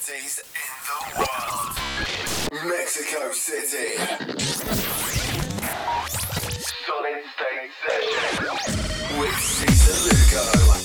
cities in the world. Mexico City. Solid State Session with Caesar Lugo.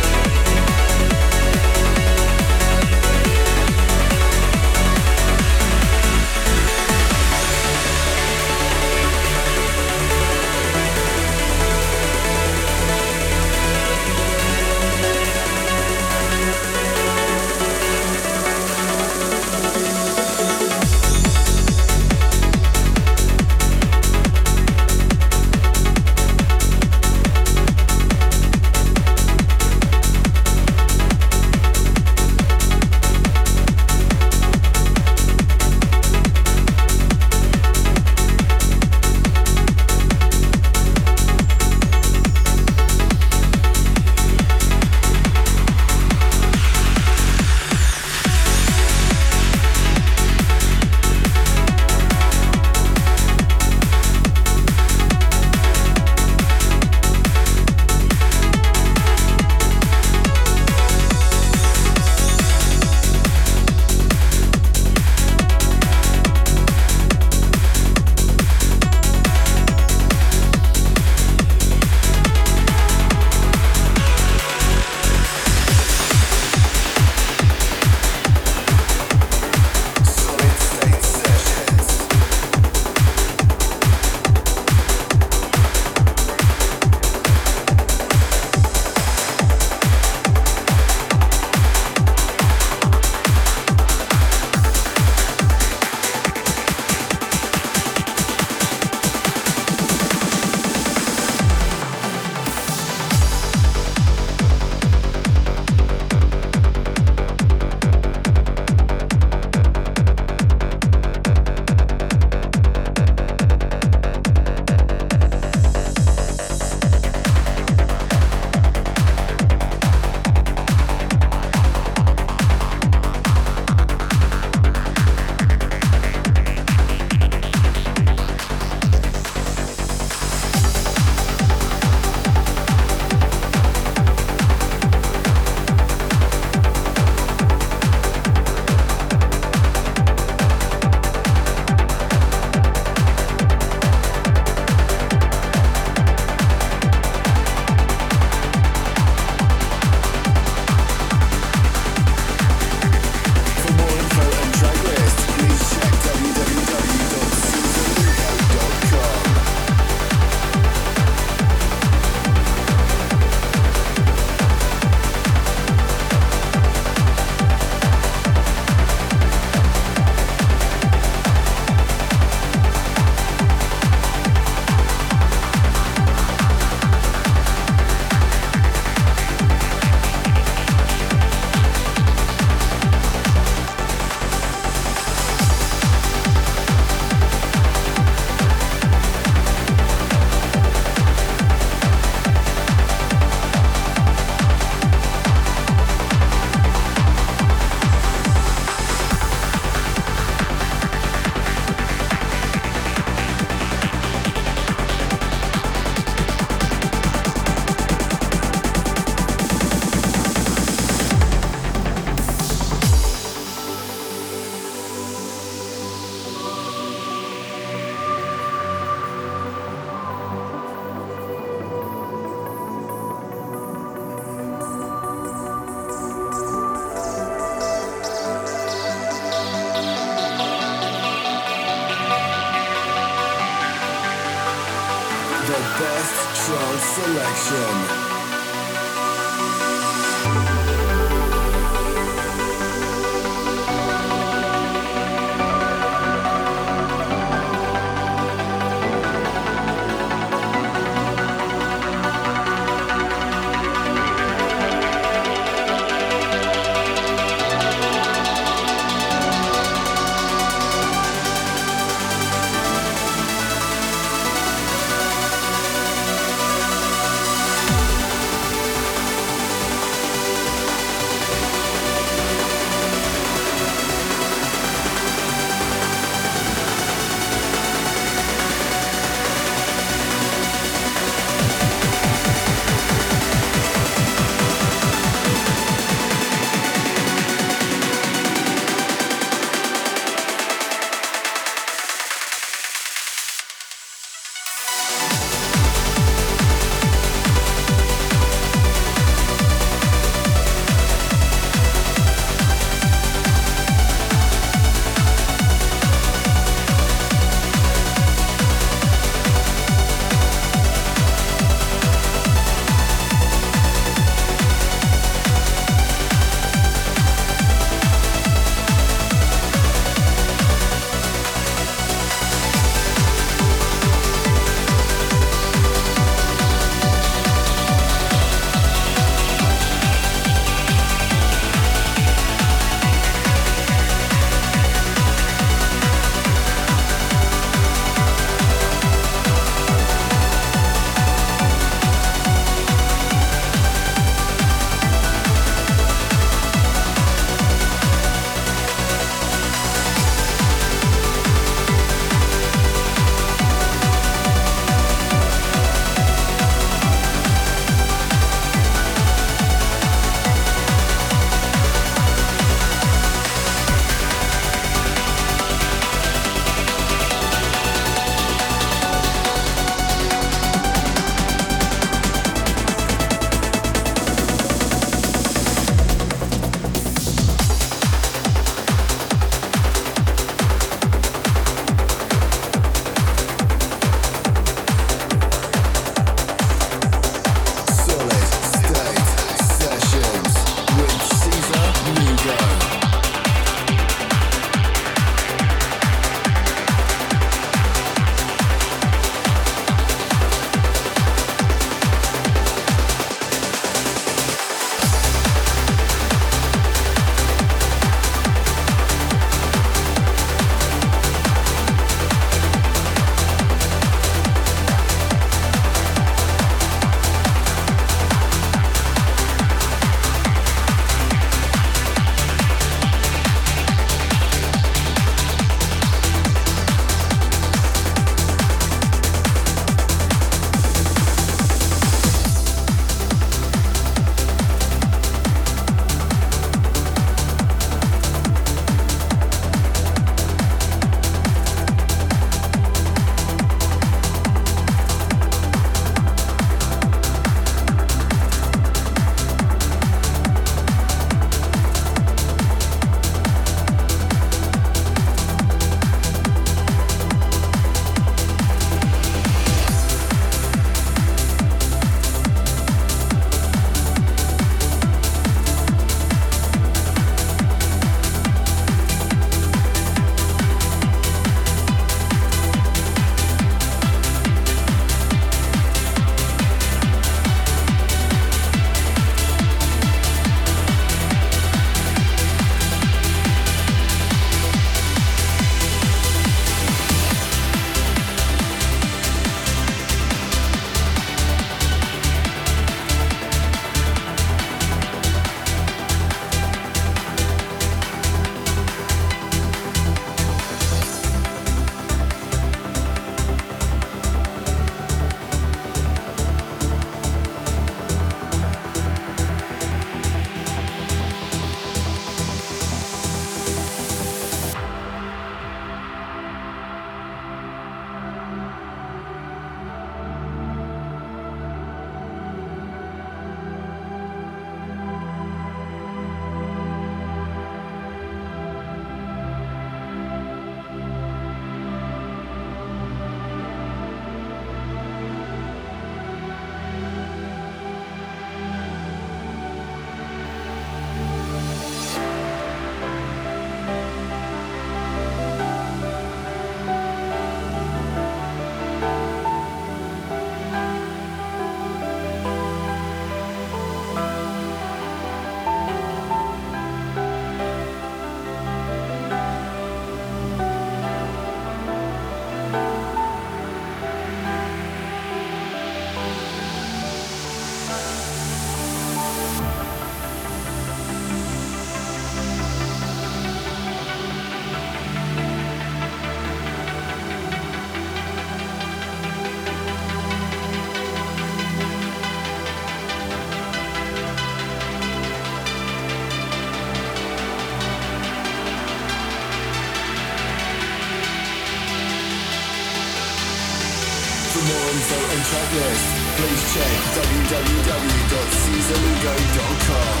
www.caesarlugo.com.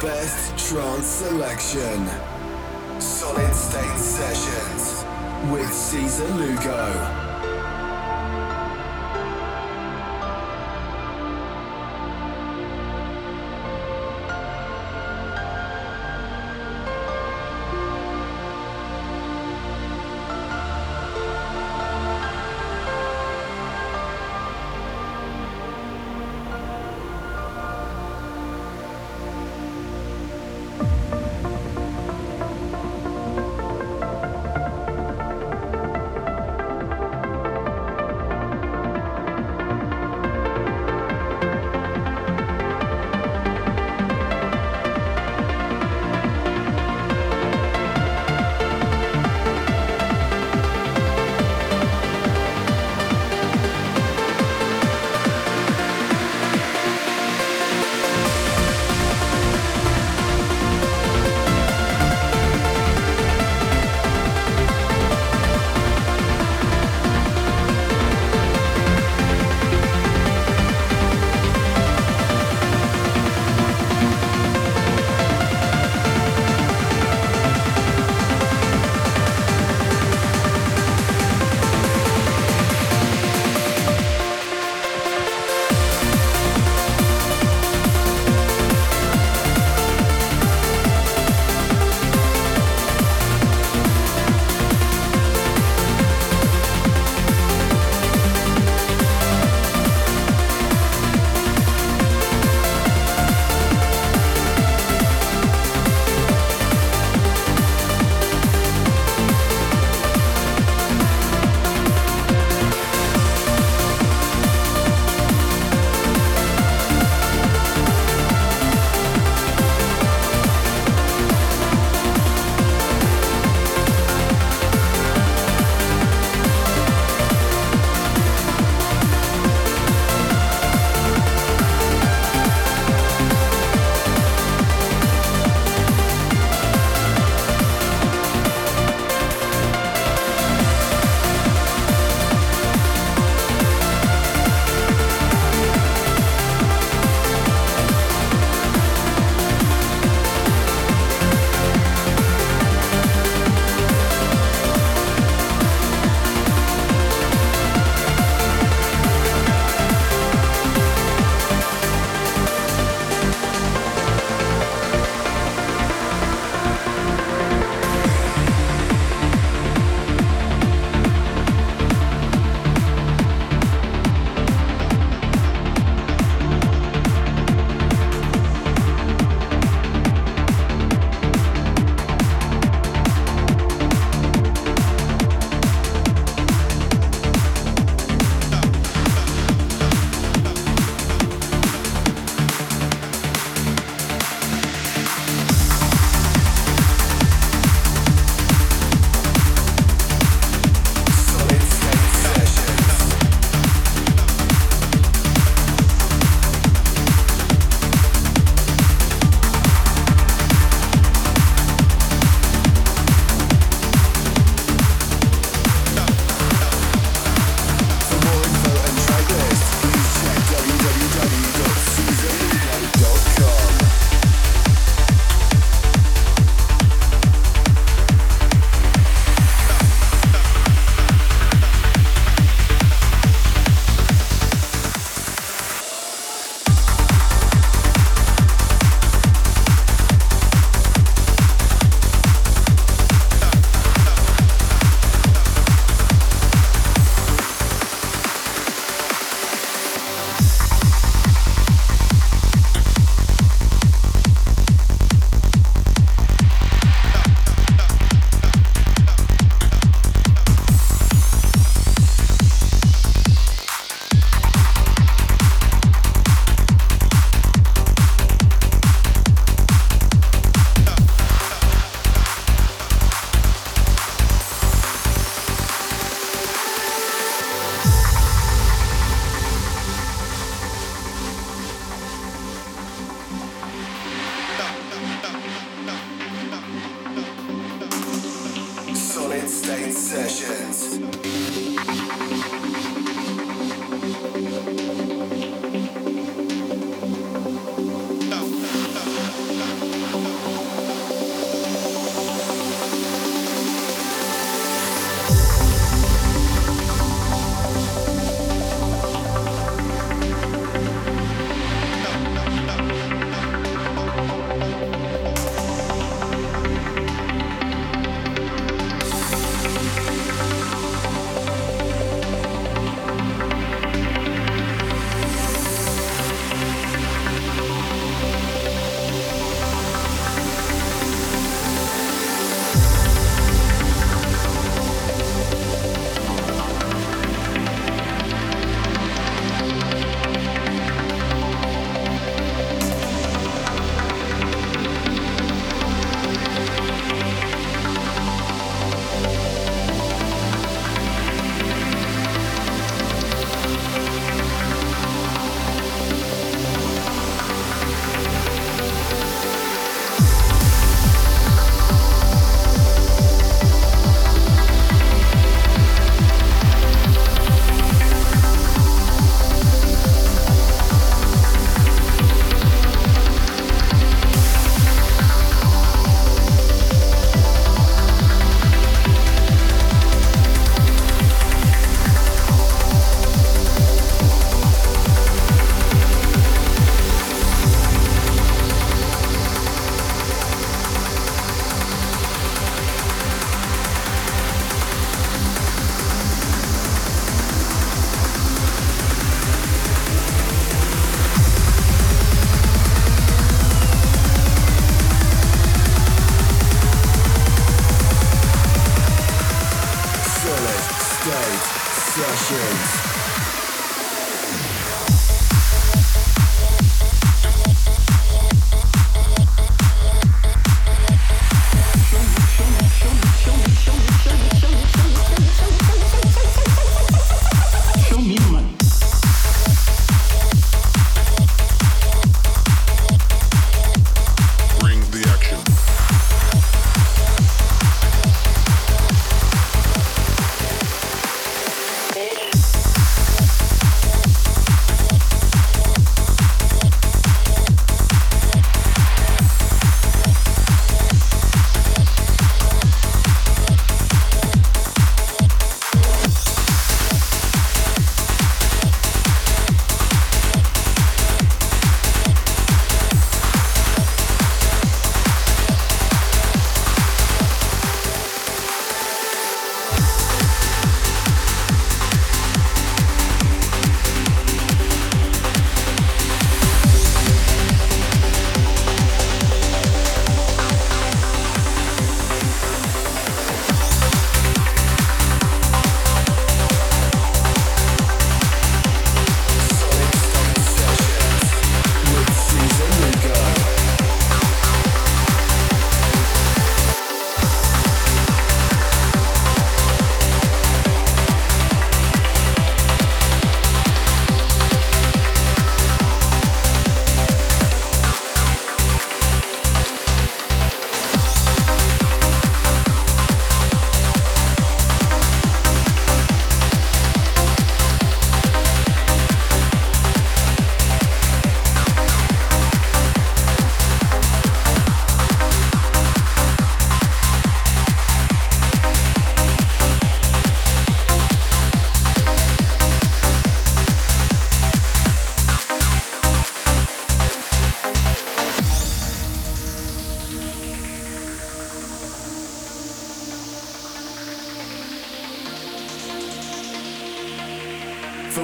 best trance selection. Solid State Sessions with Caesar Lugo.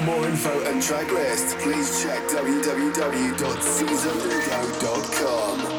more info and track list, please check www.seasonbiglow.com.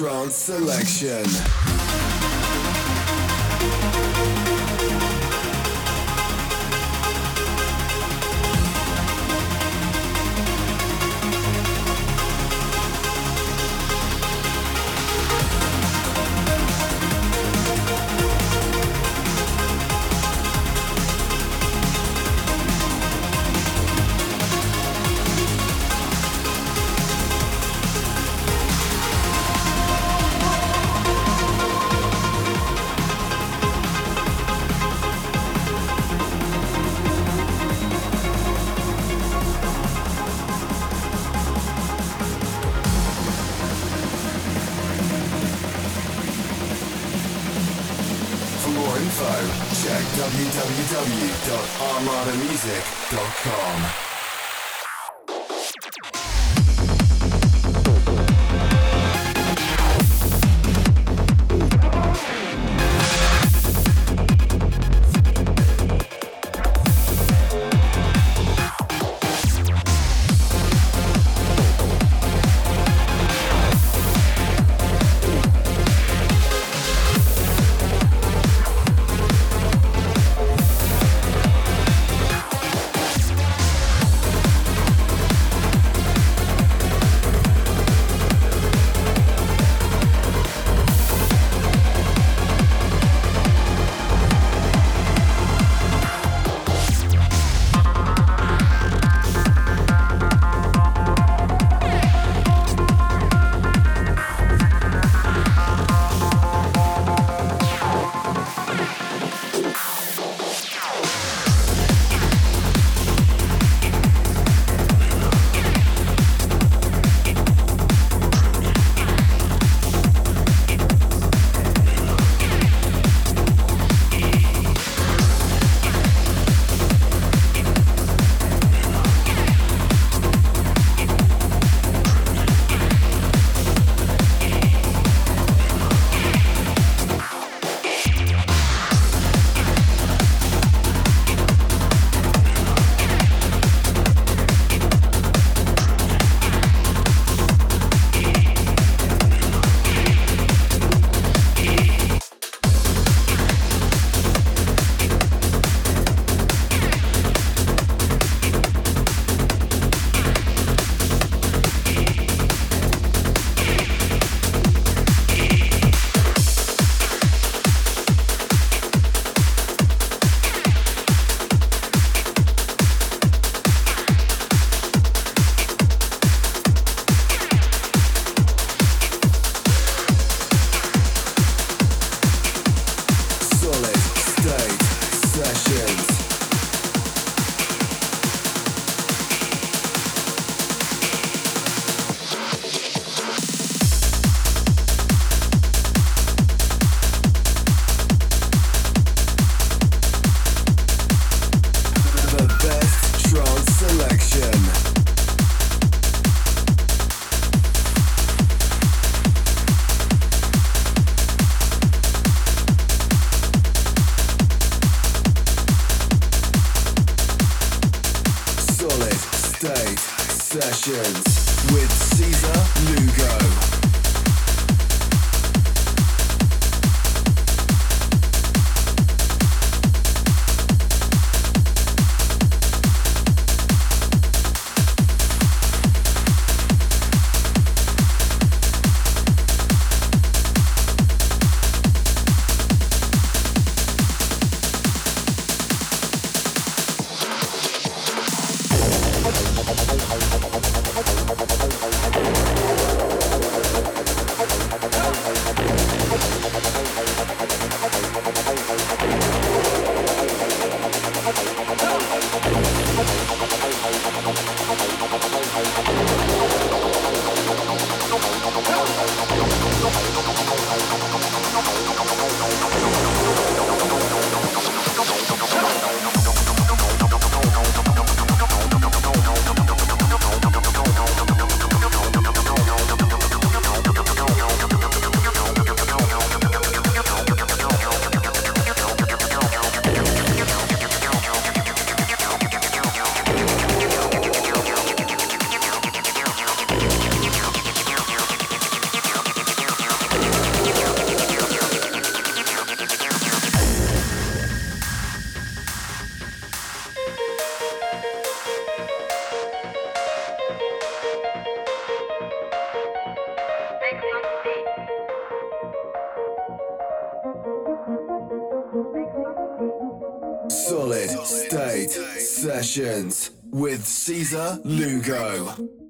trance selection. Caesar Lugo.